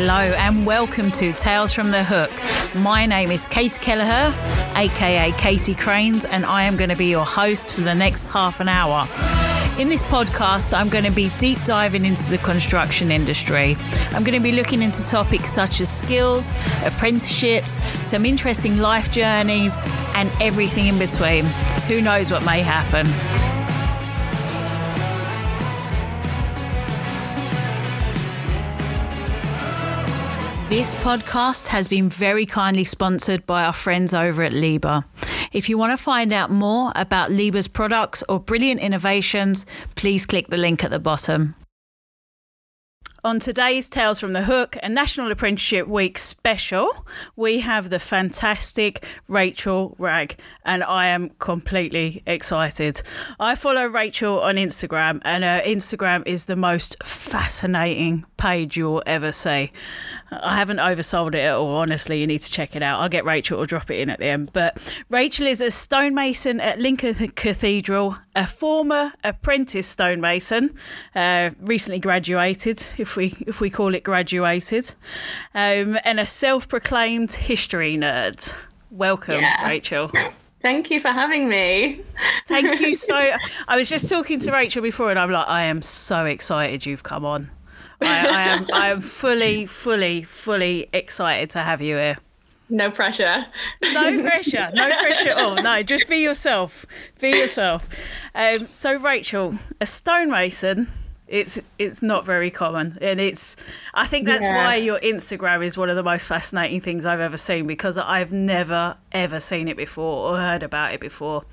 Hello and welcome to Tales from the Hook. My name is Katie Kelleher, aka Katie Cranes, and I am going to be your host for the next half an hour. In this podcast, I'm going to be deep diving into the construction industry. I'm going to be looking into topics such as skills, apprenticeships, some interesting life journeys, and everything in between. Who knows what may happen? This podcast has been very kindly sponsored by our friends over at Liebherr. If you want to find out more about Liebherr's products or brilliant innovations, please click the link at the bottom. On today's Tales from the Hook a National Apprenticeship Week special, we have the fantastic Rachael Wragg, and I am completely excited. I follow Rachael on Instagram, and her Instagram is the most fascinating page you'll ever see. I haven't oversold it at all, honestly. You need to check it out. I'll get Rachael to drop it in at the end. But Rachael is a stonemason at Lincoln Cathedral, a former apprentice stonemason, uh, recently graduated, if we if we call it graduated, um, and a self-proclaimed history nerd. Welcome, yeah. Rachael. Thank you for having me. Thank you so. I was just talking to Rachael before, and I'm like, I am so excited you've come on. I, I am I am fully, fully, fully excited to have you here. No pressure. No pressure. No pressure at all. No, just be yourself. Be yourself. Um, so, Rachel, a stonemason. It's it's not very common, and it's. I think that's yeah. why your Instagram is one of the most fascinating things I've ever seen because I've never ever seen it before or heard about it before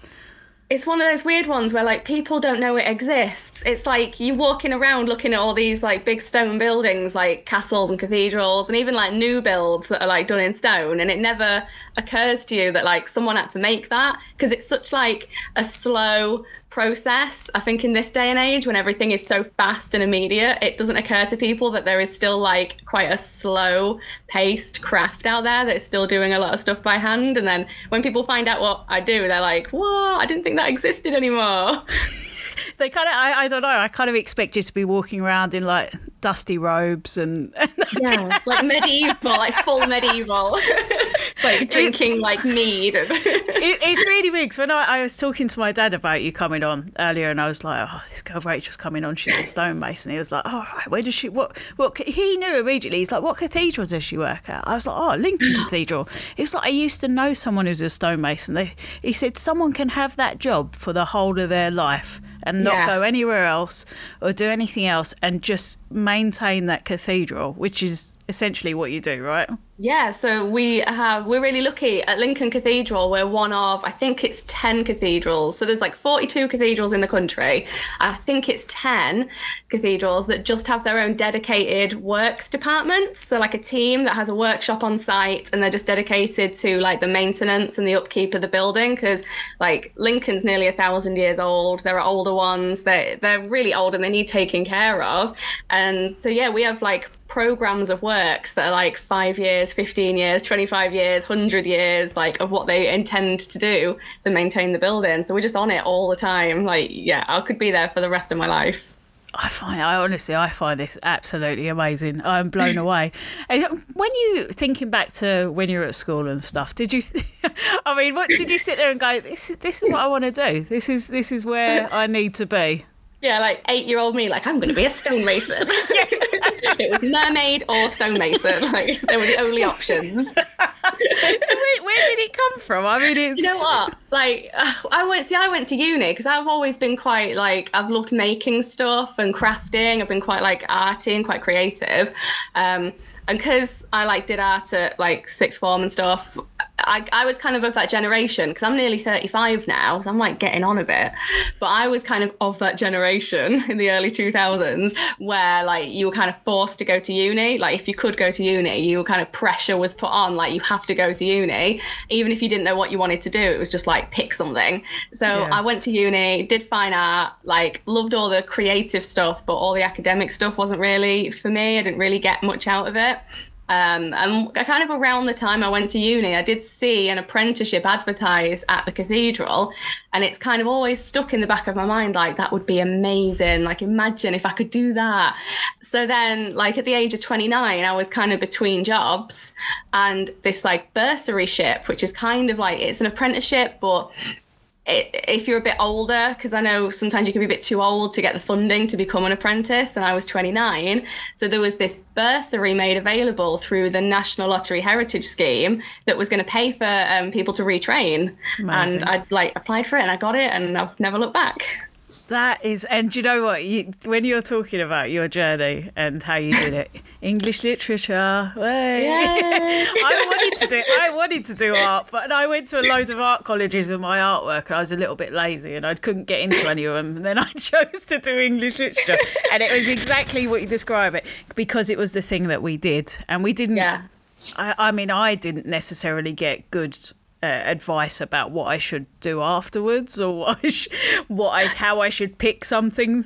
it's one of those weird ones where like people don't know it exists. It's like you walking around looking at all these like big stone buildings like castles and cathedrals and even like new builds that are like done in stone and it never occurs to you that like someone had to make that because it's such like a slow process. I think in this day and age, when everything is so fast and immediate, it doesn't occur to people that there is still like quite a slow paced craft out there that's still doing a lot of stuff by hand. And then when people find out what I do, they're like, "Whoa, I didn't think that existed anymore." they kind of, I, I don't know, I kind of expect you to be walking around in like dusty robes and, and yeah, like medieval, like full medieval, like drinking it's, like mead. And it, it's really big. So when I, I, was talking to my dad about you coming on earlier, and I was like, "Oh, this girl Rachael's coming on. She's a stonemason." He was like, "Oh, right, where does she? What? What?" He knew immediately. He's like, "What cathedral does she work at?" I was like, "Oh, Lincoln Cathedral." He was like, "I used to know someone who's a stonemason." They, he said, "Someone can have that job for the whole of their life." And not yeah. go anywhere else or do anything else and just maintain that cathedral, which is essentially what you do, right? Yeah, so we have we're really lucky at Lincoln Cathedral. We're one of I think it's 10 cathedrals. So there's like 42 cathedrals in the country. I think it's 10 cathedrals that just have their own dedicated works departments. So like a team that has a workshop on site and they're just dedicated to like the maintenance and the upkeep of the building because like Lincoln's nearly a thousand years old. There are older ones. They they're really old and they need taking care of. And so yeah, we have like programs of works that are like five years, 15 years, 25 years, 100 years, like of what they intend to do to maintain the building. So we're just on it all the time. Like, yeah, I could be there for the rest of my life. I find, I honestly, I find this absolutely amazing. I'm blown away. when you thinking back to when you were at school and stuff, did you? I mean, what did you sit there and go? This is this is what I want to do. This is this is where I need to be. Yeah, like eight year old me, like I'm going to be a stonemason. it was mermaid or stonemason. Like they were the only options. where, where, did it come from? I mean, it's you know what? Like I went. See, I went to uni because I've always been quite like I've loved making stuff and crafting. I've been quite like arty and quite creative. Um, and because I like did art at like sixth form and stuff, I, I was kind of of that generation because I'm nearly 35 now. So I'm like getting on a bit. But I was kind of of that generation in the early 2000s where like you were kind of forced to go to uni. Like if you could go to uni, you were kind of pressure was put on, like you have to go to uni. Even if you didn't know what you wanted to do, it was just like pick something. So yeah. I went to uni, did fine art, like loved all the creative stuff, but all the academic stuff wasn't really for me. I didn't really get much out of it. Um, and kind of around the time I went to uni, I did see an apprenticeship advertised at the cathedral, and it's kind of always stuck in the back of my mind like that would be amazing. Like imagine if I could do that. So then, like at the age of 29, I was kind of between jobs, and this like bursary ship, which is kind of like it's an apprenticeship, but if you're a bit older, because I know sometimes you can be a bit too old to get the funding to become an apprentice, and I was 29. So there was this bursary made available through the National Lottery Heritage Scheme that was going to pay for um, people to retrain. Amazing. And I like applied for it and I got it, and I've never looked back. That is, and do you know what? You, when you're talking about your journey and how you did it, English literature. I wanted to do. I wanted to do art, but I went to a load of art colleges with my artwork, and I was a little bit lazy, and I couldn't get into any of them. And then I chose to do English literature, and it was exactly what you describe it because it was the thing that we did, and we didn't. Yeah. I, I mean, I didn't necessarily get good uh, advice about what I should do afterwards or what I sh- what I how I should pick something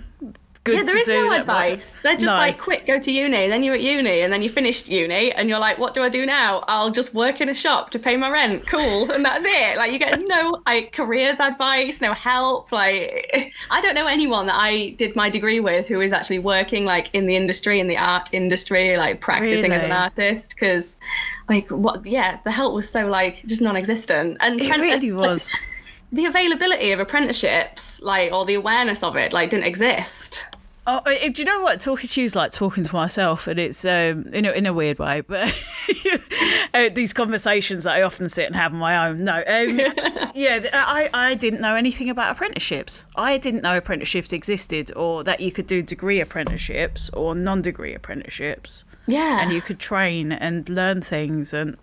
good yeah, there is no advice. They're just no. like, quick, go to uni. Then you're at uni, and then you finished uni, and you're like, what do I do now? I'll just work in a shop to pay my rent. Cool, and that's it. Like you get no like careers advice, no help. Like I don't know anyone that I did my degree with who is actually working like in the industry, in the art industry, like practicing really? as an artist. Because like what? Yeah, the help was so like just non-existent. And it really uh, was. the availability of apprenticeships, like, or the awareness of it, like, didn't exist. Oh, do you know what talking to you is like talking to myself, and it's um, in a in a weird way, but uh, these conversations that I often sit and have on my own. No, um, yeah, I I didn't know anything about apprenticeships. I didn't know apprenticeships existed, or that you could do degree apprenticeships or non-degree apprenticeships. Yeah, and you could train and learn things, and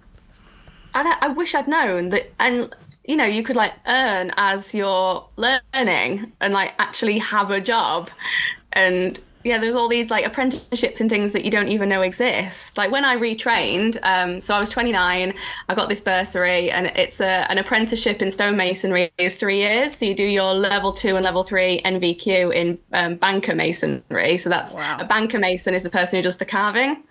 and I, I wish I'd known that, and you know, you could like earn as you're learning and like actually have a job and yeah, there's all these like apprenticeships and things that you don't even know exist. Like when I retrained, um, so I was 29, I got this bursary, and it's a, an apprenticeship in stonemasonry is three years. So you do your level two and level three NVQ in um, banker masonry. So that's wow. a banker mason is the person who does the carving.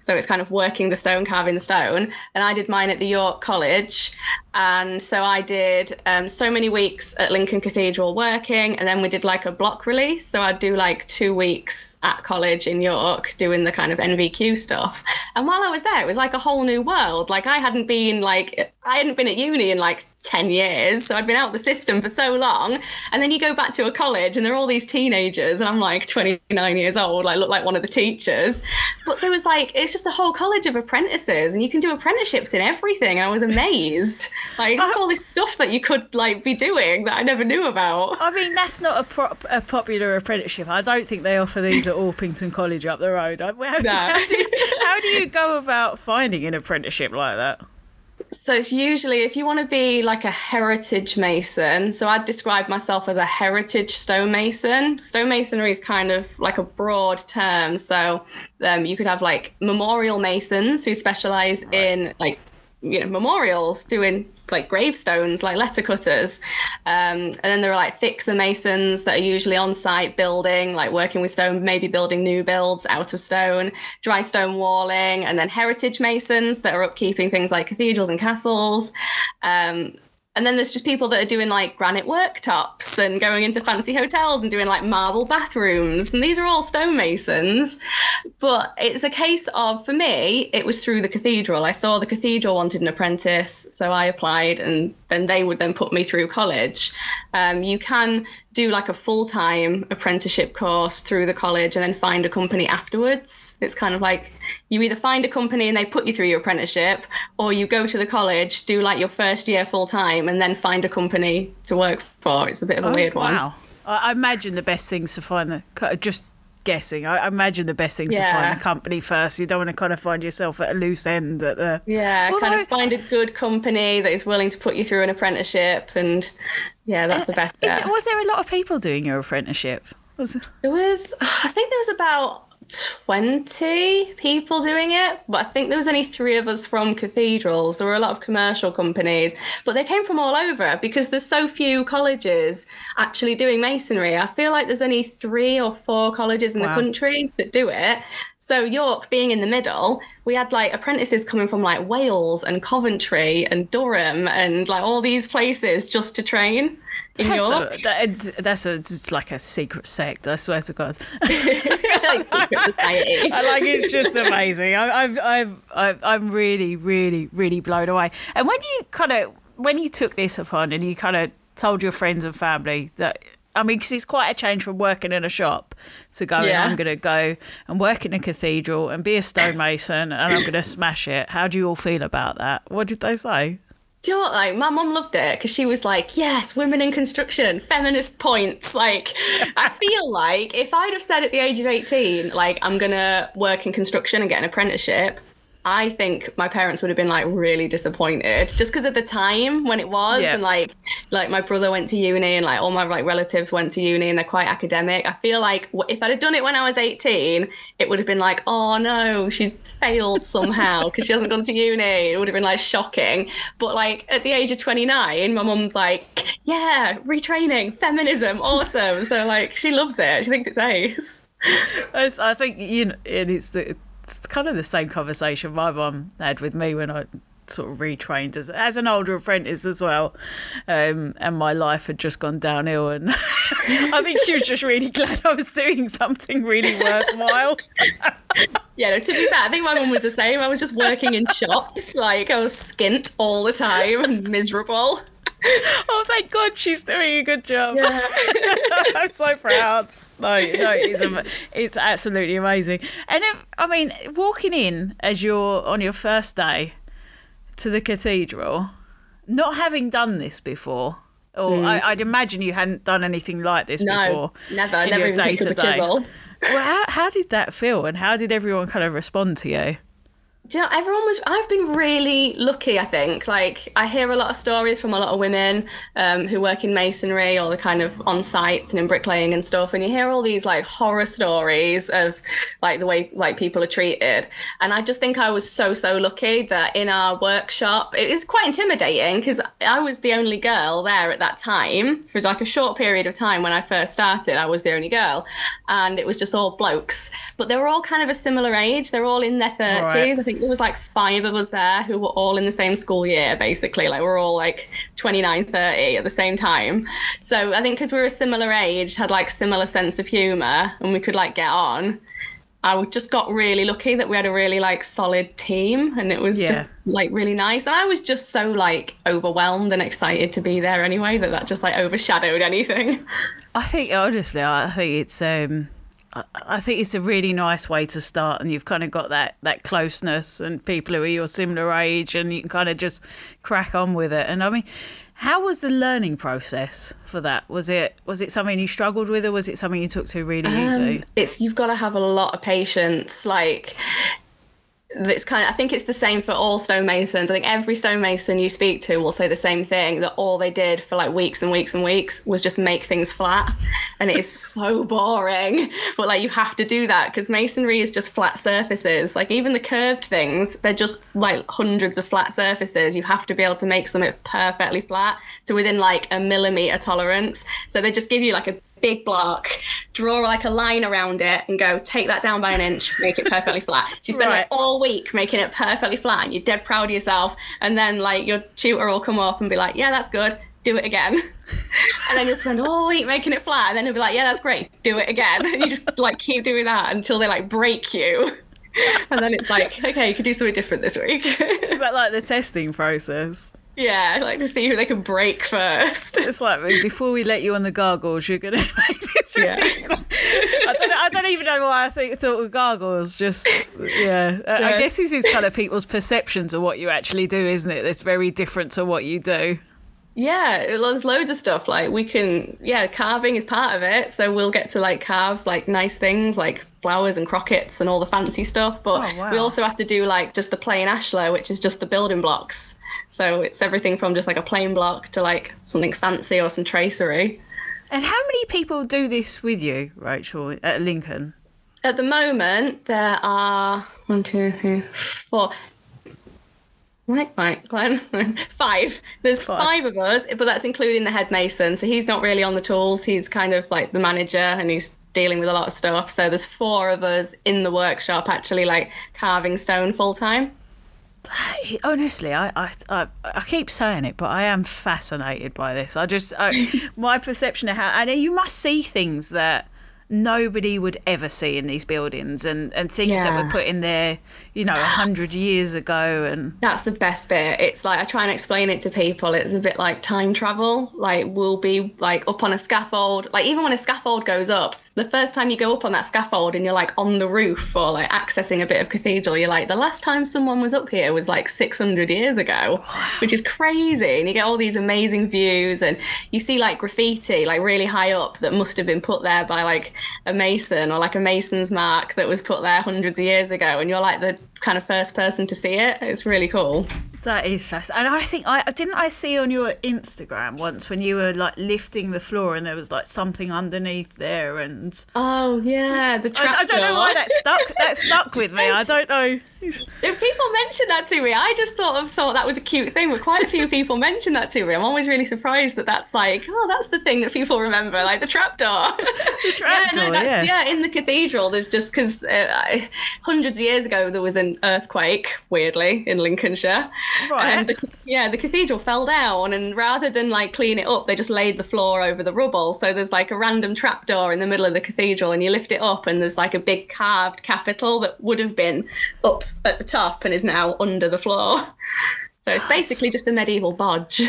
So it's kind of working the stone, carving the stone. And I did mine at the York College. And so I did um, so many weeks at Lincoln Cathedral working. And then we did like a block release. So I'd do like two weeks at college in York doing the kind of NVQ stuff. And while I was there, it was like a whole new world. Like I hadn't been like, I hadn't been at uni in like 10 years. So I'd been out of the system for so long. And then you go back to a college and there are all these teenagers, and I'm like 29 years old, I look like one of the teachers. But there was like, it's just a whole college of apprentices, and you can do apprenticeships in everything. And I was amazed. Like, all this stuff that you could like be doing that I never knew about. I mean, that's not a, pro- a popular apprenticeship. I don't think they offer these at Orpington College up the road. How, no. how, do how do you go about finding an apprenticeship like that? So it's usually if you want to be like a heritage mason. So I'd describe myself as a heritage stonemason. Stonemasonry is kind of like a broad term. So um, you could have like memorial masons who specialize right. in like you know memorials doing like gravestones like letter cutters. Um, and then there are like fixer masons that are usually on site building like working with stone maybe building new builds out of stone dry stone walling and then heritage masons that are upkeeping things like cathedrals and castles. Um, and then there's just people that are doing like granite worktops and going into fancy hotels and doing like marble bathrooms. And these are all stonemasons. But it's a case of, for me, it was through the cathedral. I saw the cathedral wanted an apprentice. So I applied and then they would then put me through college. Um, you can do like a full time apprenticeship course through the college and then find a company afterwards. It's kind of like you either find a company and they put you through your apprenticeship, or you go to the college, do like your first year full time, and then find a company to work for. It's a bit of a oh, weird one. Wow. I imagine the best things to find the just guessing. I imagine the best thing yeah. to find a company first. You don't want to kind of find yourself at a loose end at the yeah. Although, kind of find a good company that is willing to put you through an apprenticeship, and yeah, that's the eh, best. Is, was there a lot of people doing your apprenticeship? Was there was, I think there was about 20 people doing it, but I think there was only three of us from cathedrals. There were a lot of commercial companies, but they came from all over because there's so few colleges actually doing masonry. I feel like there's only three or four colleges in wow. the country that do it. So York being in the middle, we had like apprentices coming from like Wales and Coventry and Durham and like all these places just to train in that's York. A, that, that's a, it's like a secret sect. I swear to God. I like it's just amazing. I, I'm I'm I'm really really really blown away. And when you kind of when you took this upon and you kind of told your friends and family that I mean, because it's quite a change from working in a shop to going, yeah. I'm going to go and work in a cathedral and be a stonemason and I'm going to smash it. How do you all feel about that? What did they say? Do you know what? Like, my mom loved it because she was like, yes, women in construction, feminist points. Like, I feel like if I'd have said at the age of 18, like, I'm going to work in construction and get an apprenticeship, I think my parents would have been like really disappointed just because of the time when it was yeah. and like like my brother went to uni and like all my like relatives went to uni and they're quite academic. I feel like if I'd have done it when I was 18, it would have been like, "Oh no, she's failed somehow because she hasn't gone to uni." It would have been like shocking. But like at the age of 29, my mum's like, "Yeah, retraining, feminism, awesome." so like she loves it. She thinks it's ace. I think you know, and it's the it's kind of the same conversation my mum had with me when I sort of retrained as as an older apprentice as well, um, and my life had just gone downhill. And I think she was just really glad I was doing something really worthwhile. yeah, no, to be fair, I think my mum was the same. I was just working in shops, like I was skint all the time and miserable. oh, thank God she's doing a good job. Yeah. I'm so proud. No, no, it's, it's absolutely amazing. And if, I mean, walking in as you're on your first day to the cathedral, not having done this before, or mm. I, would imagine you hadn't done anything like this no, before. Never, never even picked up a chisel. Well, how, how did that feel, and how did everyone kind of respond to you? Do you know, everyone was i've been really lucky i think. Like i hear a lot of stories from a lot of women um, who work in masonry or the kind of on sites and in bricklaying and stuff and you hear all these like horror stories of like the way like people are treated. And i just think i was so so lucky that in our workshop it is quite intimidating because i was the only girl there at that time. For like a short period of time when i first started i was the only girl and it was just all blokes. But they were all kind of a similar age. They're all in their 30s right. i think there was like five of us there who were all in the same school year, basically. Like we're all like 29, 30 at the same time. So I think because we were a similar age, had like similar sense of humor, and we could like get on. I just got really lucky that we had a really like solid team and it was yeah. just like really nice. And I was just so like overwhelmed and excited to be there anyway that that just like overshadowed anything. I think honestly, I think it's um I think it's a really nice way to start, and you've kind of got that that closeness and people who are your similar age, and you can kind of just crack on with it. And I mean, how was the learning process for that? Was it was it something you struggled with, or was it something you took to really um, easy? It's you've got to have a lot of patience. Like it's kind of i think it's the same for all stonemasons. I think every stonemason you speak to will say the same thing that all they did for like weeks and weeks and weeks was just make things flat. And it is so boring. But like you have to do that because masonry is just flat surfaces. Like even the curved things they're just like hundreds of flat surfaces. You have to be able to make something perfectly flat to within like a millimeter tolerance. So they just give you like a big block, draw like a line around it, and go take that down by an inch, make it perfectly flat. So you spend right. like all week making it perfectly flat, and you're dead proud of yourself. And then like your tutor will come up and be like, "Yeah, that's good. Do it again." and then you'll spend all week making it flat, and then he'll be like, "Yeah, that's great. Do it again." And you just like keep doing that until they like break you. and then it's like, okay, you could do something different this week. Is that like the testing process? Yeah, I like to see who they can break first. It's like before we let you on the gargoyles, you're gonna make this. Yeah. I don't. Know, I don't even know why I think thought of gargoyles. Just yeah. yeah. I guess this is kind of people's perceptions of what you actually do, isn't it? It's very different to what you do. Yeah, there's loads of stuff. Like we can, yeah, carving is part of it. So we'll get to like carve like nice things like flowers and crockets and all the fancy stuff. But oh, wow. we also have to do like just the plain ashlar, which is just the building blocks. So it's everything from just like a plain block to like something fancy or some tracery. And how many people do this with you, Rachael, at Lincoln? at the moment, there are one, two, three, four. Right, right, Glenn. five. There's five. five. of us, but that's including the head mason. So he's not really on the tools. He's kind of like the manager and he's dealing with a lot of stuff. So there's four of us in the workshop actually like carving stone full time. Honestly, I, I, I I keep saying it, but I am fascinated by this. I just I, my perception of how and you must see things that nobody would ever see in these buildings and, and things yeah. that were put in there, you know, a hundred years ago. And that's the best bit. It's like I try and explain it to people. It's a bit like time travel. Like we'll be like up on a scaffold. Like even when a scaffold goes up, the first time you go up on that scaffold and you're like on the roof or like accessing a bit of cathedral, you're like, the last time someone was up here was like 600 years ago, which is crazy. And you get all these amazing views and you see like graffiti, like really high up that must have been put there by like a mason or like a mason's mark that was put there hundreds of years ago. And you're like the kind of first person to see it. It's really cool. That is fascinating. And I think I didn't I see on your Instagram once when you were like lifting the floor and there was like something underneath there and Oh yeah, the trap I, I don't know why that stuck that stuck with me. I don't know. If people mention that to me, I just thought of thought that was a cute thing. But quite a few people mention that to me. I'm always really surprised that that's like, oh, that's the thing that people remember, like the trapdoor. The trapdoor, yeah, no, yeah. yeah. In the cathedral, there's just because uh, hundreds of years ago there was an earthquake, weirdly, in Lincolnshire. Right. And the, yeah, the cathedral fell down, and rather than like clean it up, they just laid the floor over the rubble. So there's like a random trapdoor in the middle of the cathedral, and you lift it up, and there's like a big carved capital that would have been up at the top and is now under the floor. So it's basically just a medieval bodge.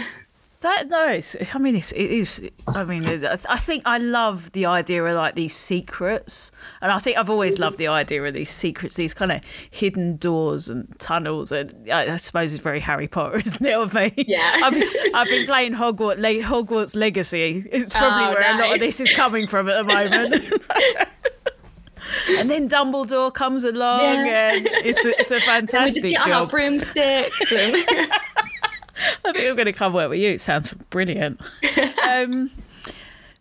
That no, it's, I mean, it's, it is. I mean, I think I love the idea of like these secrets, and I think I've always loved the idea of these secrets, these kind of hidden doors and tunnels, and I, I suppose it's very Harry Potter, isn't it? Of me, yeah. I've, I've been playing Hogwarts, Hogwarts Legacy. It's probably oh, where nice. a lot of this is coming from at the moment. and then Dumbledore comes along, yeah. and it's a, it's a fantastic we just get job. our broomsticks. And... I think I'm going to come work with you. It sounds brilliant. Um,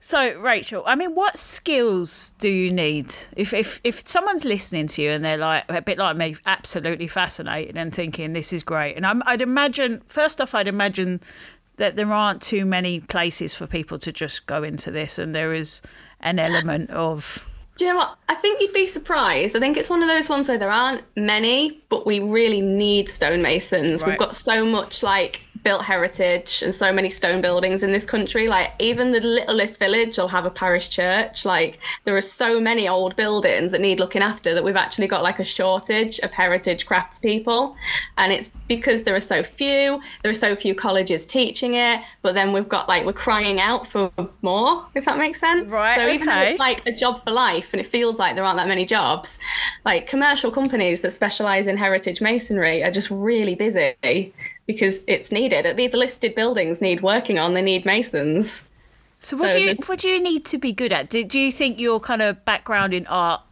so, Rachael, I mean, what skills do you need if, if if someone's listening to you and they're like a bit like me, absolutely fascinated and thinking this is great? And I'm, I'd imagine, first off, I'd imagine that there aren't too many places for people to just go into this, and there is an element of do you know what? I think you'd be surprised. I think it's one of those ones where there aren't many, but we really need stonemasons. Right. We've got so much like built heritage and so many stone buildings in this country. Like even the littlest village will have a parish church. Like there are so many old buildings that need looking after that we've actually got like a shortage of heritage craftspeople. And it's because there are so few, there are so few colleges teaching it, but then we've got like we're crying out for more, if that makes sense. Right. So okay. even though it's like a job for life and it feels like there aren't that many jobs, like commercial companies that specialize in heritage masonry are just really busy because it's needed. These listed buildings need working on. They need masons. So what so do you what do you need to be good at? Do, do you think your kind of background in art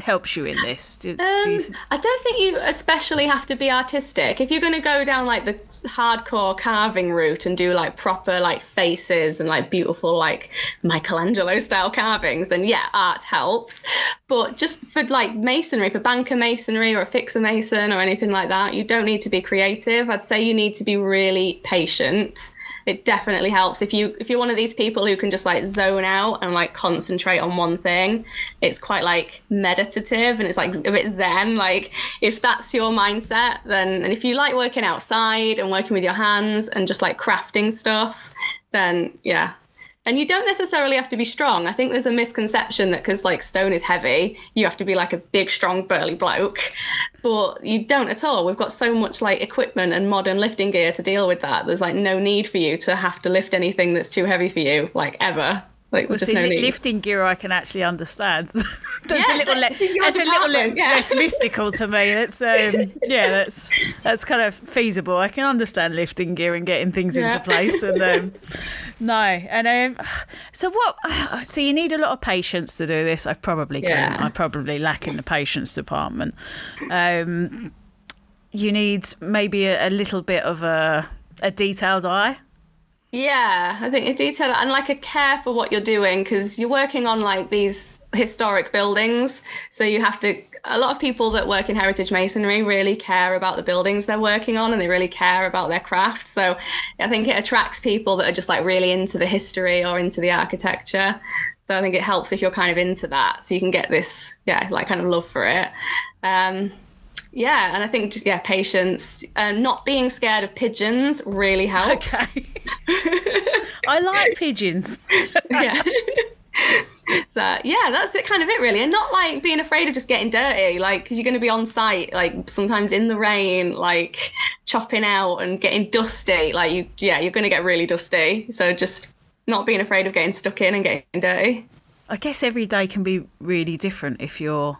helps you in this? Do, um, do th- I don't think you especially have to be artistic. If you're going to go down like the hardcore carving route and do like proper like faces and like beautiful like Michelangelo style carvings, then yeah, art helps. But just for like masonry, for banker masonry or a fixer mason or anything like that, you don't need to be creative. I'd say you need to be really patient it definitely helps. If you if you're one of these people who can just like zone out and like concentrate on one thing it's quite like meditative and it's like a bit zen. Like if that's your mindset then and if you like working outside and working with your hands and just like crafting stuff then yeah and you don't necessarily have to be strong. I think there's a misconception that because like stone is heavy, you have to be like a big, strong, burly bloke. But you don't at all. We've got so much like equipment and modern lifting gear to deal with that. There's like no need for you to have to lift anything that's too heavy for you, like ever. Like, well, see, no lifting gear I can actually understand. that's yeah, a little, less, that's a little yeah. less mystical to me. That's um, yeah, that's that's kind of feasible. I can understand lifting gear and getting things yeah. into place. And um, no, and um, so what? So you need a lot of patience to do this. I probably can. I probably lack in the patience department. Um, you need maybe a, a little bit of a a detailed eye Yeah, I think a detail and like a care for what you're doing because you're working on like these historic buildings. So you have to, a lot of people that work in heritage masonry really care about the buildings they're working on and they really care about their craft. So I think it attracts people that are just like really into the history or into the architecture. So I think it helps if you're kind of into that. So you can get this, yeah, like kind of love for it. Um, yeah, and I think just yeah, patience, um, not being scared of pigeons really helps. Okay. I like pigeons. yeah. so yeah, that's it, kind of it really, and not like being afraid of just getting dirty, like because you're going to be on site, like sometimes in the rain, like chopping out and getting dusty. Like you, yeah, you're going to get really dusty. So just not being afraid of getting stuck in and getting dirty. I guess every day can be really different if you're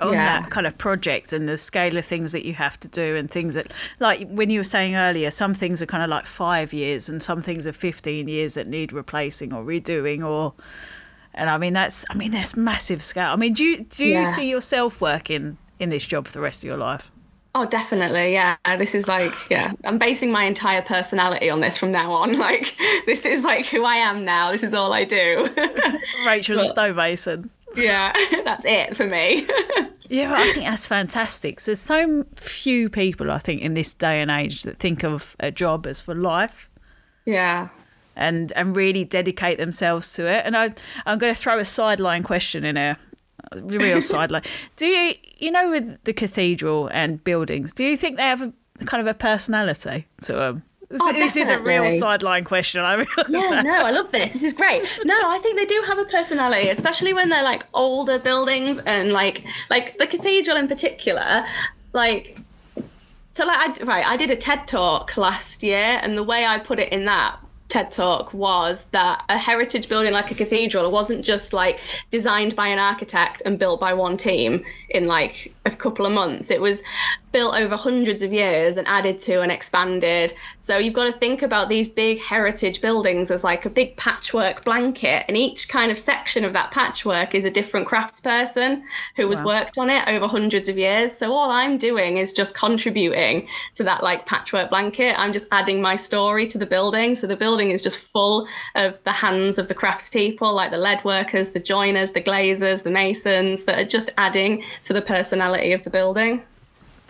on yeah. that kind of project and the scale of things that you have to do and things that like when you were saying earlier some things are kind of like five years and some things are 15 years that need replacing or redoing or and i mean that's i mean that's massive scale i mean do you do you yeah. see yourself working in this job for the rest of your life Oh, definitely. Yeah. This is like, yeah, I'm basing my entire personality on this from now on. Like, this is like who I am now. This is all I do. Rachael but, Stonemason yeah, that's it for me. yeah, I think that's fantastic. There's so few people, I think, in this day and age that think of a job as for life. Yeah. And and really dedicate themselves to it. And I I'm going to throw a sideline question in here. The real sideline. Do you you know with the cathedral and buildings, do you think they have a kind of a personality to them? Oh, this is a real sideline question. I. Yeah, that. no, I love this. This is great. No, I think they do have a personality, especially when they're like older buildings and like like the cathedral in particular. Like, so like I right, I did a TED talk last year, and the way I put it in that TED talk was that a heritage building like a cathedral wasn't just like designed by an architect and built by one team in like a couple of months. It was built over hundreds of years and added to and expanded. So you've got to think about these big heritage buildings as like a big patchwork blanket, and each kind of section of that patchwork is a different craftsperson who has wow. worked on it over hundreds of years. So all I'm doing is just contributing to that like patchwork blanket. I'm just adding my story to the building. So the building is just full of the hands of the craftspeople, like the lead workers, the joiners, the glazers, the masons, that are just adding to the personality of the building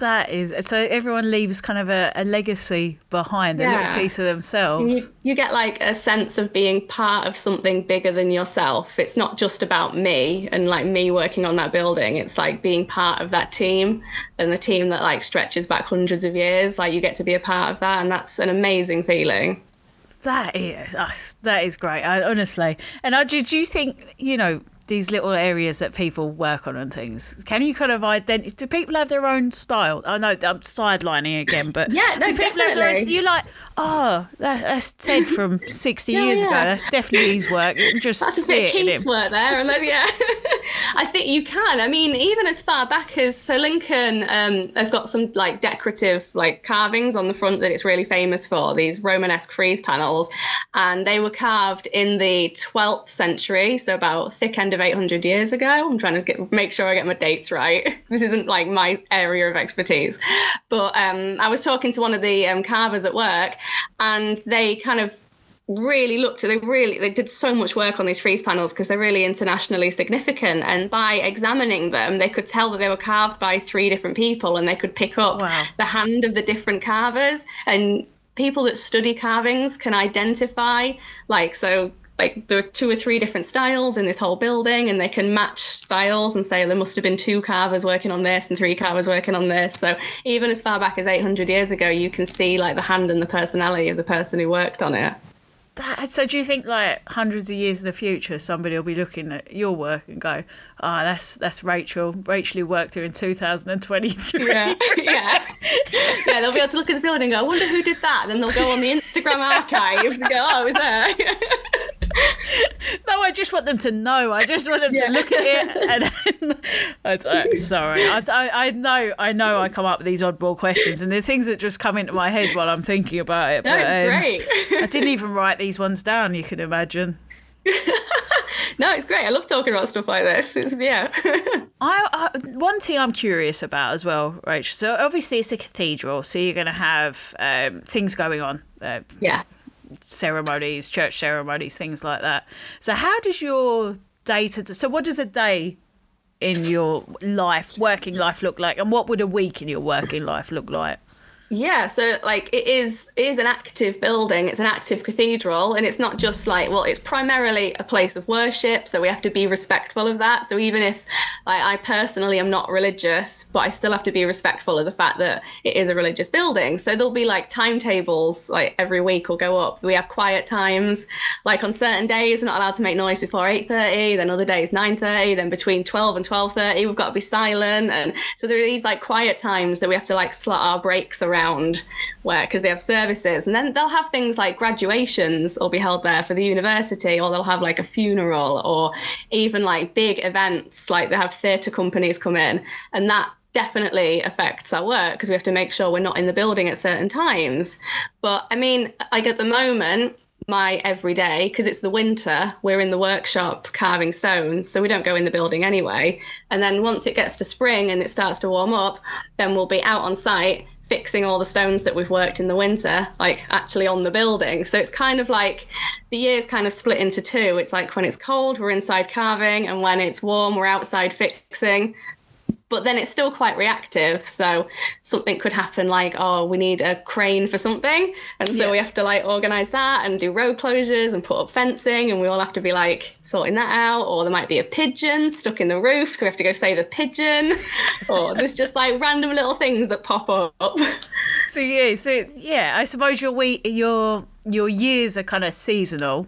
that is so everyone leaves kind of a, a legacy behind a yeah. little piece of themselves. you, you, get like a sense of being part of something bigger than yourself. It's not just about me and like me working on that building. It's like being part of that team and the team that like stretches back hundreds of years. Like you get to be a part of that and that's an amazing feeling. That is uh, that is great I, honestly. And I, did you think you know these little areas that people work on and things. Can you kind of identify? Do people have their own style? I know I'm sidelining again, but yeah, no, definitely. Own, you like, oh, that, that's Ted from 60 yeah, years yeah. ago. That's definitely his work. Just that's a bit Keith's work there, and then, yeah, I think you can. I mean, even as far back as so Lincoln um, has got some like decorative like carvings on the front that it's really famous for. These Romanesque frieze panels, and they were carved in the 12th century, so about thick end of 800 years ago. I'm trying to get, make sure I get my dates right. this isn't like my area of expertise. But um, I was talking to one of the um, carvers at work, and they kind of really looked at they really they did so much work on these frieze panels because they're really internationally significant and by examining them they could tell that they were carved by three different people and they could pick up wow. the hand of the different carvers and people that study carvings can identify like so like there are two or three different styles in this whole building and they can match styles and say there must have been two carvers working on this and three carvers working on this. So even as far back as 800 years ago you can see like the hand and the personality of the person who worked on it. That, so do you think like hundreds of years in the future somebody will be looking at your work and go oh that's that's rachael rachael who worked here in 2023 yeah yeah yeah they'll be able to look at the building and go i wonder who did that and then they'll go on the instagram archives and go oh i was there no, I just want them to know. I just want them yeah. to look at it. And, and uh, sorry, I, I, I, know, I know, I come up with these oddball questions, and the things that just come into my head while I'm thinking about it. But, um, great. I didn't even write these ones down. You can imagine. no, it's great. I love talking about stuff like this. It's yeah. I, I, one thing I'm curious about as well, Rachael. So obviously it's a cathedral, so you're going to have um, things going on. Uh, yeah ceremonies, church ceremonies, things like that. So, how does your day to so what does a day in your life, working life, look like, and what would a week in your working life look like? Yeah, so like it is it is an active building. It's an active cathedral, and it's not just like well, it's primarily a place of worship. So we have to be respectful of that. So even if like, I personally am not religious, but I still have to be respectful of the fact that it is a religious building. So there'll be like timetables like every week will go up. We have quiet times. Like on certain days, we're not allowed to make noise before eight thirty. Then other days nine thirty. Then between twelve and twelve thirty, we've got to be silent. And so there are these like quiet times that we have to like slot our breaks around around where because they have services. And then they'll have things like graduations will be held there for the university or they'll have like a funeral or even like big events like they have theatre companies come in. And that definitely affects our work because we have to make sure we're not in the building at certain times. But i mean like at the moment my everyday because it's the winter we're in the workshop carving stones so we don't go in the building anyway. And then once it gets to spring and it starts to warm up then we'll be out on site fixing all the stones that we've worked in the winter, like actually on the building. So it's kind of like the year's kind of split into two. It's like when it's cold, we're inside carving, and when it's warm, we're outside fixing but then it's still quite reactive. So something could happen like, oh, we need a crane for something. And so yeah. we have to like organize that and do road closures and put up fencing. And we all have to be like sorting that out. Or there might be a pigeon stuck in the roof. So we have to go save the pigeon. or there's just like random little things that pop up. So yeah, so yeah, I suppose your week, your your years are kind of seasonal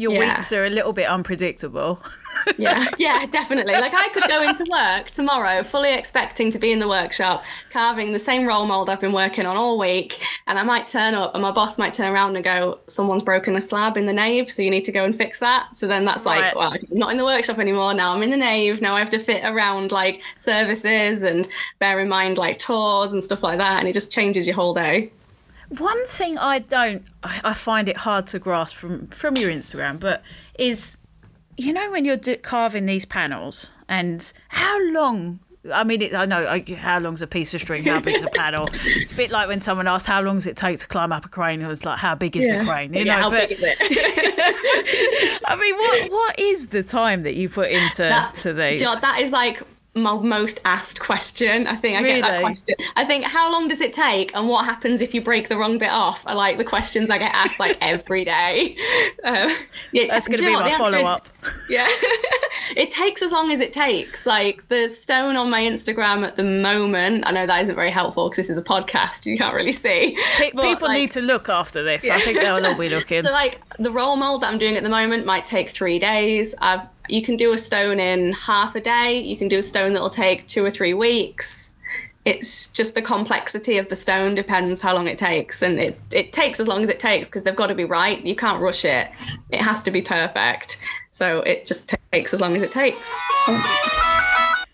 your yeah. weeks are a little bit unpredictable. yeah, yeah, definitely. Like I could go into work tomorrow fully expecting to be in the workshop carving the same roll mold I've been working on all week, and I might turn up and my boss might turn around and go, "Someone's broken a slab in the nave, so you need to go and fix that." So then that's like, well, I'm not in the workshop anymore. Now I'm in the nave. Now I have to fit around like services and bear in mind like tours and stuff like that, and it just changes your whole day. One thing I don't, I, I find it hard to grasp from from your Instagram, but is you know when you're do- carving these panels and how long I mean, it, I know I, how long's a piece of string, how big's a panel. It's a bit like when someone asks how long does it take to climb up a crane. It was like, how big is yeah. the crane? You yeah, know, how but, big is it? I mean, what what is the time that you put into That's, to these? You know, that is like my most asked question. I think I really? get that question. I think how long does it take, and what happens if you break the wrong bit off? Are like the questions I get asked like every day. Um, yeah, That's going to be my follow up. Yeah, it takes as long as it takes. Like the stone on my Instagram at the moment. I know that isn't very helpful because this is a podcast. You can't really see. But, people like, need to look after this. Yeah. I think they'll all be looking. So, like the roll mold that I'm doing at the moment might take three days. I've you can do a stone in half a day. You can do a stone that'll take two or three weeks. It's just the complexity of the stone depends how long it takes, and it it takes as long as it takes because they've got to be right. You can't rush it. It has to be perfect. So it just takes as long as it takes.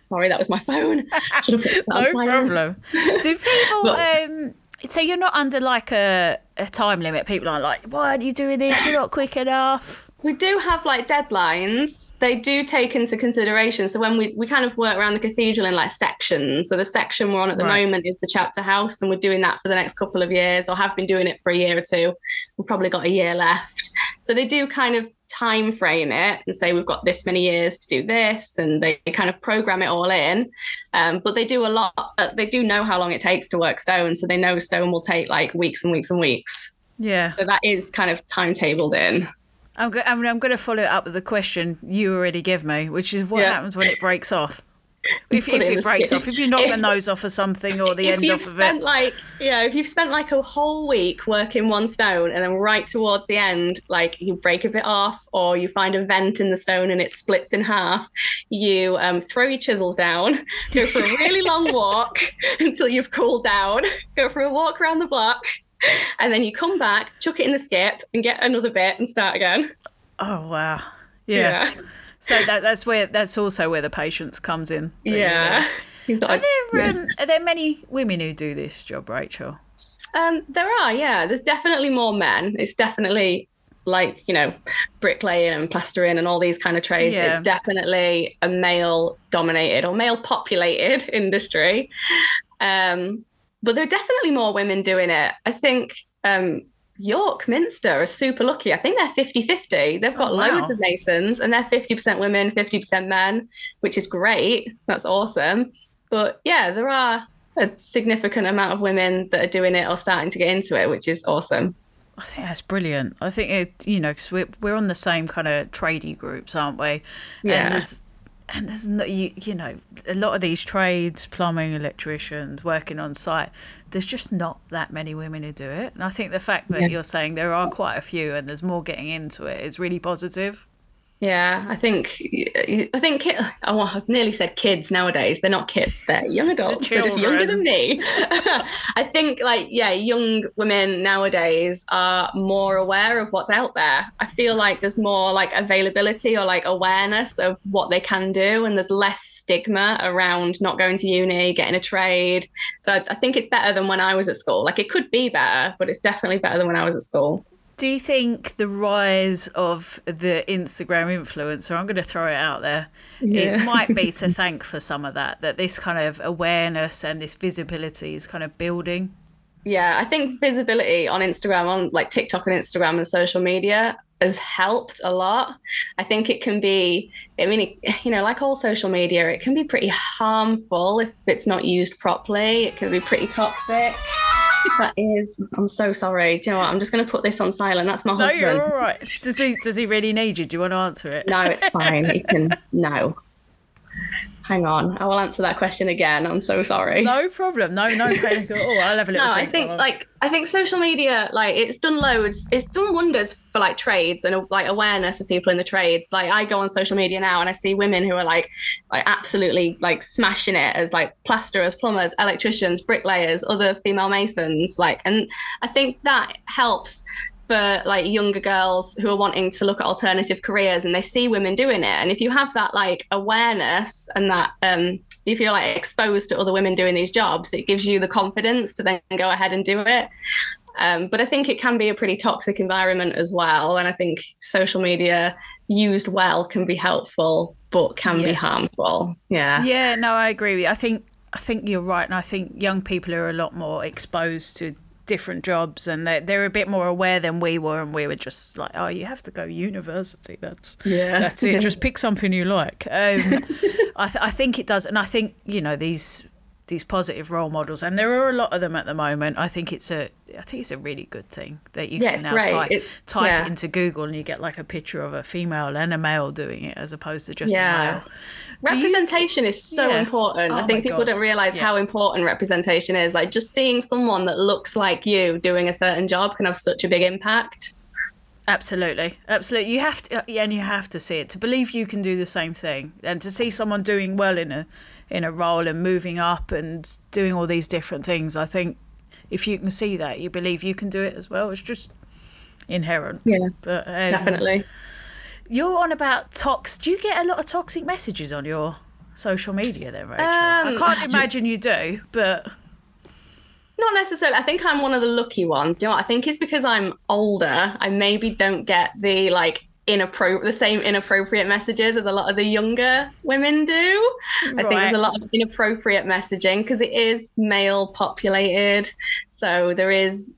Sorry, that was my phone. no problem. Do people? But, um, so you're not under like a, a time limit. People aren't like, why aren't you doing this? You're not quick enough we do have like deadlines. They do take into consideration. So when we, we kind of work around the cathedral in like sections. So the section we're on at the right. moment is the chapter house and we're doing that for the next couple of years or have been doing it for a year or two. We've probably got a year left. So they do kind of time frame it and say we've got this many years to do this and they kind of program it all in. Um, but they do a lot they do know how long it takes to work stone. So they know stone will take like weeks and weeks and weeks. Yeah. So that is kind of timetabled in I'm, go- I mean, I'm going to follow it up with the question you already give me, which is what yeah. happens when it breaks off. If, if it, breaks off, if you knock the nose off of something or the end off of it. Like, yeah, if you've spent like a whole week working one stone and then right towards the end, like you break a bit off or you find a vent in the stone and it splits in half, you um, throw your chisels down, go for a really long walk until you've cooled down, go for a walk around the block, and then you come back, chuck it in the skip, and get another bit and start again. Oh wow! Yeah. yeah. So that, that's where that's also where the patience comes in. Yeah. Are there um, are there many women who do this job, Rachael? Um, there are, yeah. There's definitely more men. It's definitely like you know bricklaying and plastering and all these kind of trades yeah. it's definitely a male dominated or male populated industry um but there are definitely more women doing it. I think um, York Minster are super lucky. I think they're 50 50. They've got Oh, wow. loads of Masons and they're 50% women, 50% men, which is great. That's awesome. But yeah, there are a significant amount of women that are doing it or starting to get into it, which is awesome. I think that's brilliant. I think it, you know, because we're we're on the same kind of tradie groups, aren't we? Yeah. And there's, and there's no, you, you know, a lot of these trades, plumbing, electricians, working on site. There's just not that many women who do it, and I think the fact that Yeah. you're saying there are quite a few and there's more getting into it is really positive. Yeah, I think I think oh, I nearly said kids nowadays. They're not kids; they're young adults. They're just younger than me. I think, like, yeah, young women nowadays are more aware of what's out there. I feel like there's more like availability or like awareness of what they can do, and there's less stigma around not going to uni, getting a trade. So I, I think it's better than when I was at school. Like, it could be better, but it's definitely better than when I was at school. Do you think the rise of the Instagram influencer, I'm going to throw it out there, Yeah. it might be to thank for some of that, that this kind of awareness and this visibility is kind of building? Yeah, I think visibility on Instagram, on like TikTok and Instagram and social media has helped a lot. I think it can be, I mean, it, you know, like all social media, it can be pretty harmful if it's not used properly. It can be pretty toxic. That is, I'm so sorry. Do you know what? I'm just going to put this on silent. That's my No, husband. you're all right. Does he, does he really need you? Do you want to answer it? No, it's fine. He can, no. Hang on. I will answer that question again. I'm so sorry. No problem. No, no panic at all. I'll have a little no, I think think like I think social media like it's done loads. It's done wonders for like trades and like awareness of people in the trades. Like I go on social media now and I see women who are like like absolutely like smashing it as like plasterers, plumbers, electricians, bricklayers, other female masons. Like, and I think that helps for like younger girls who are wanting to look at alternative careers and they see women doing it and if you have that like awareness and that um if you're like exposed to other women doing these jobs it gives you the confidence to then go ahead and do it um, but I think it can be a pretty toxic environment as well. And I think social media used well can be helpful, but can Yeah. be harmful. Yeah. Yeah, no, I agree with you. I think I think you're right, and I think young people are a lot more exposed to different jobs, and they're they're a bit more aware than we were, and we were just like, oh, you have to go university. That's Yeah. that's it. Just pick something you like. Um, I th- I think it does, and I think you know these these positive role models, and there are a lot of them at the moment. I think it's a I think it's a really good thing that you Yeah, can now great. type It's- type yeah. it into Google and you get like a picture of a female and a male doing it as opposed to just a male. Do Representation is so Yeah. important. Oh I think people God. don't realize Yeah. how important representation is. Like just seeing someone that looks like you doing a certain job can have such a big impact. Absolutely, absolutely. You have to, and you have to see it to believe you can do the same thing, and to see someone doing well in a in a role and moving up and doing all these different things. I think if you can see that, you believe you can do it as well. It's just inherent. Yeah. But um, Definitely. you're on about tox. Do you get a lot of toxic messages on your social media then, Rachael? I Um, can't imagine you do, but Not necessarily. I think I'm one of the lucky ones. Do you know what? I think it's because I'm older. I maybe don't get the like inappro the same inappropriate messages as a lot of the younger women do. I think there's a lot of inappropriate messaging because it is male populated. So there is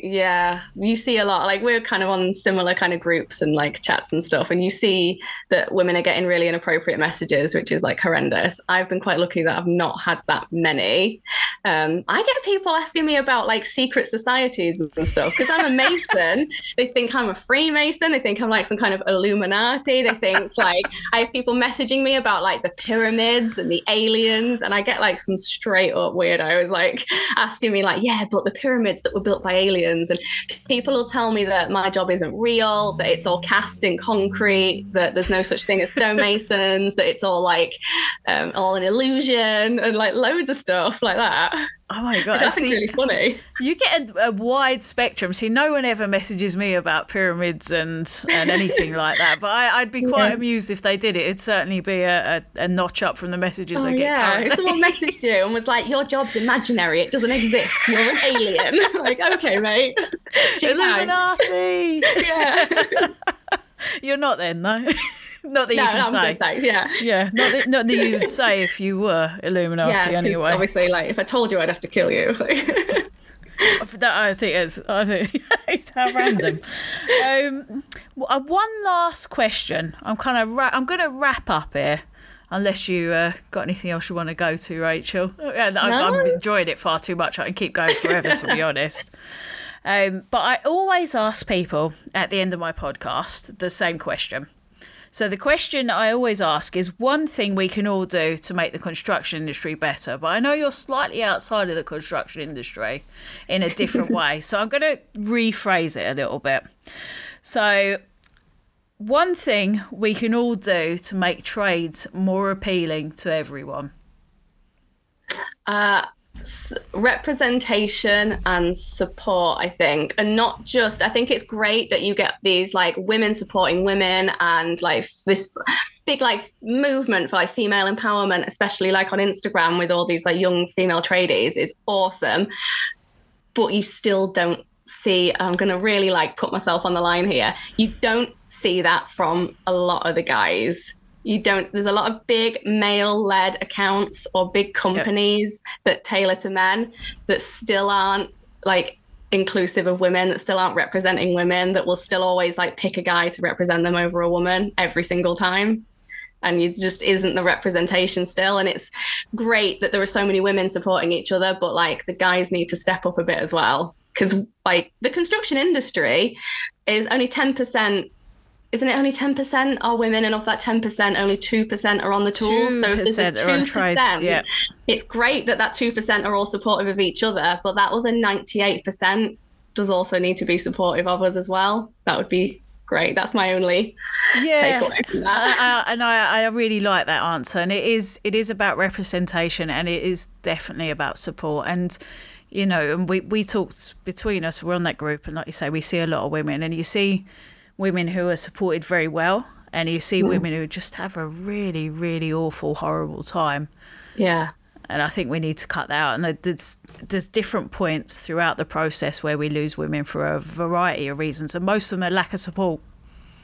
yeah, you see a lot like we're kind of on similar kind of groups and like chats and stuff and you see that women are getting really inappropriate messages which is like horrendous. I've been quite lucky that I've not had that many. Um, I get people asking me about like secret societies and stuff because I'm a Mason. they think I'm a Freemason. They think I'm like some kind of Illuminati. They think like I have people messaging me about like the pyramids and the aliens, and I get like some straight up weirdos like asking me like, yeah, but the pyramids that were built by aliens, and people will tell me that my job isn't real, that it's all cast in concrete, that there's no such thing as stonemasons, that it's all like um, all an illusion, and like loads of stuff like that. Oh my god, Which I think see- really funny. You get a, a wide spectrum. See, no one ever messages me about pyramids and, and anything like that. But I, I'd be quite Yeah. amused if they did it. It'd certainly be a, a, a notch up from the messages Oh I get yeah, currently. if someone messaged you and was like, "Your job's imaginary; it doesn't exist. You're an alien." like, okay, mate. Illuminati. Yeah. You're not then, though. Not that you can no, say. I'm good, thanks. Yeah. Yeah, not that, not that you would say if you were Illuminati Yeah, anyway. obviously, like, if I told you, I'd have to kill you. that I think it's. I think it's how random. Um, uh, one last question. I'm kind of. Ra- I'm going to wrap up here, unless you uh, got anything else you want to go to, Rachael. Yeah, no. I'm enjoying it far too much. I can keep going forever, to be honest. Um, but I always ask people at the end of my podcast the same question. So the question I always ask is one thing we can all do to make the construction industry better. But I know you're slightly outside of the construction industry in a different way. So I'm going to rephrase it a little bit. So one thing we can all do to make trades more appealing to everyone. Uh, representation and support i think. And not just i think it's great that you get these like women supporting women and like this big like movement for like female empowerment especially like on instagram with all these like young female tradies is awesome. But you still don't see i'm going to really like put myself on the line here you don't see that from a lot of the guys you don't there's a lot of big male led accounts or big companies yep. that tailor to men that still aren't like inclusive of women that still aren't representing women that will still always like pick a guy to represent them over a woman every single time. And it just isn't the representation still. And it's great that there are so many women supporting each other but like the guys need to step up a bit as well. Because like the construction industry is only 10% isn't it only 10% are women and of that 10% only 2% are on the tools? So there's a 2% trades, yeah. it's great that that 2% are all supportive of each other but that other 98% does also need to be supportive of us as well. That would be great. That's my only yeah. takeaway I, I, and I, I really like that answer. And it is it is about representation and it is definitely about support. And you know and we we talked between us we're on that group and like you say we see a lot of women and you see women who are supported very well, and you see mm. women who just have a really, really awful, horrible time. Yeah. And I think we need to cut that out. And there's there's different points throughout the process where we lose women for a variety of reasons, and most of them are lack of support.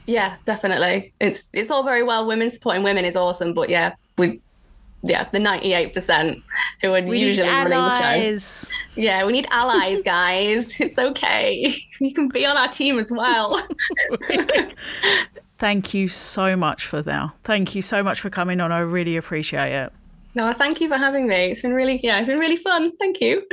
Yeah, definitely. It's it's all very well. Women supporting women is awesome, but yeah, we yeah, the 98% who are we usually running the show. Yeah, we need allies, guys. it's okay. You can be on our team as well. thank you so much for now. Thank you so much for coming on. I really appreciate it. No, thank you for having me. It's been really, yeah, it's been really fun. Thank you.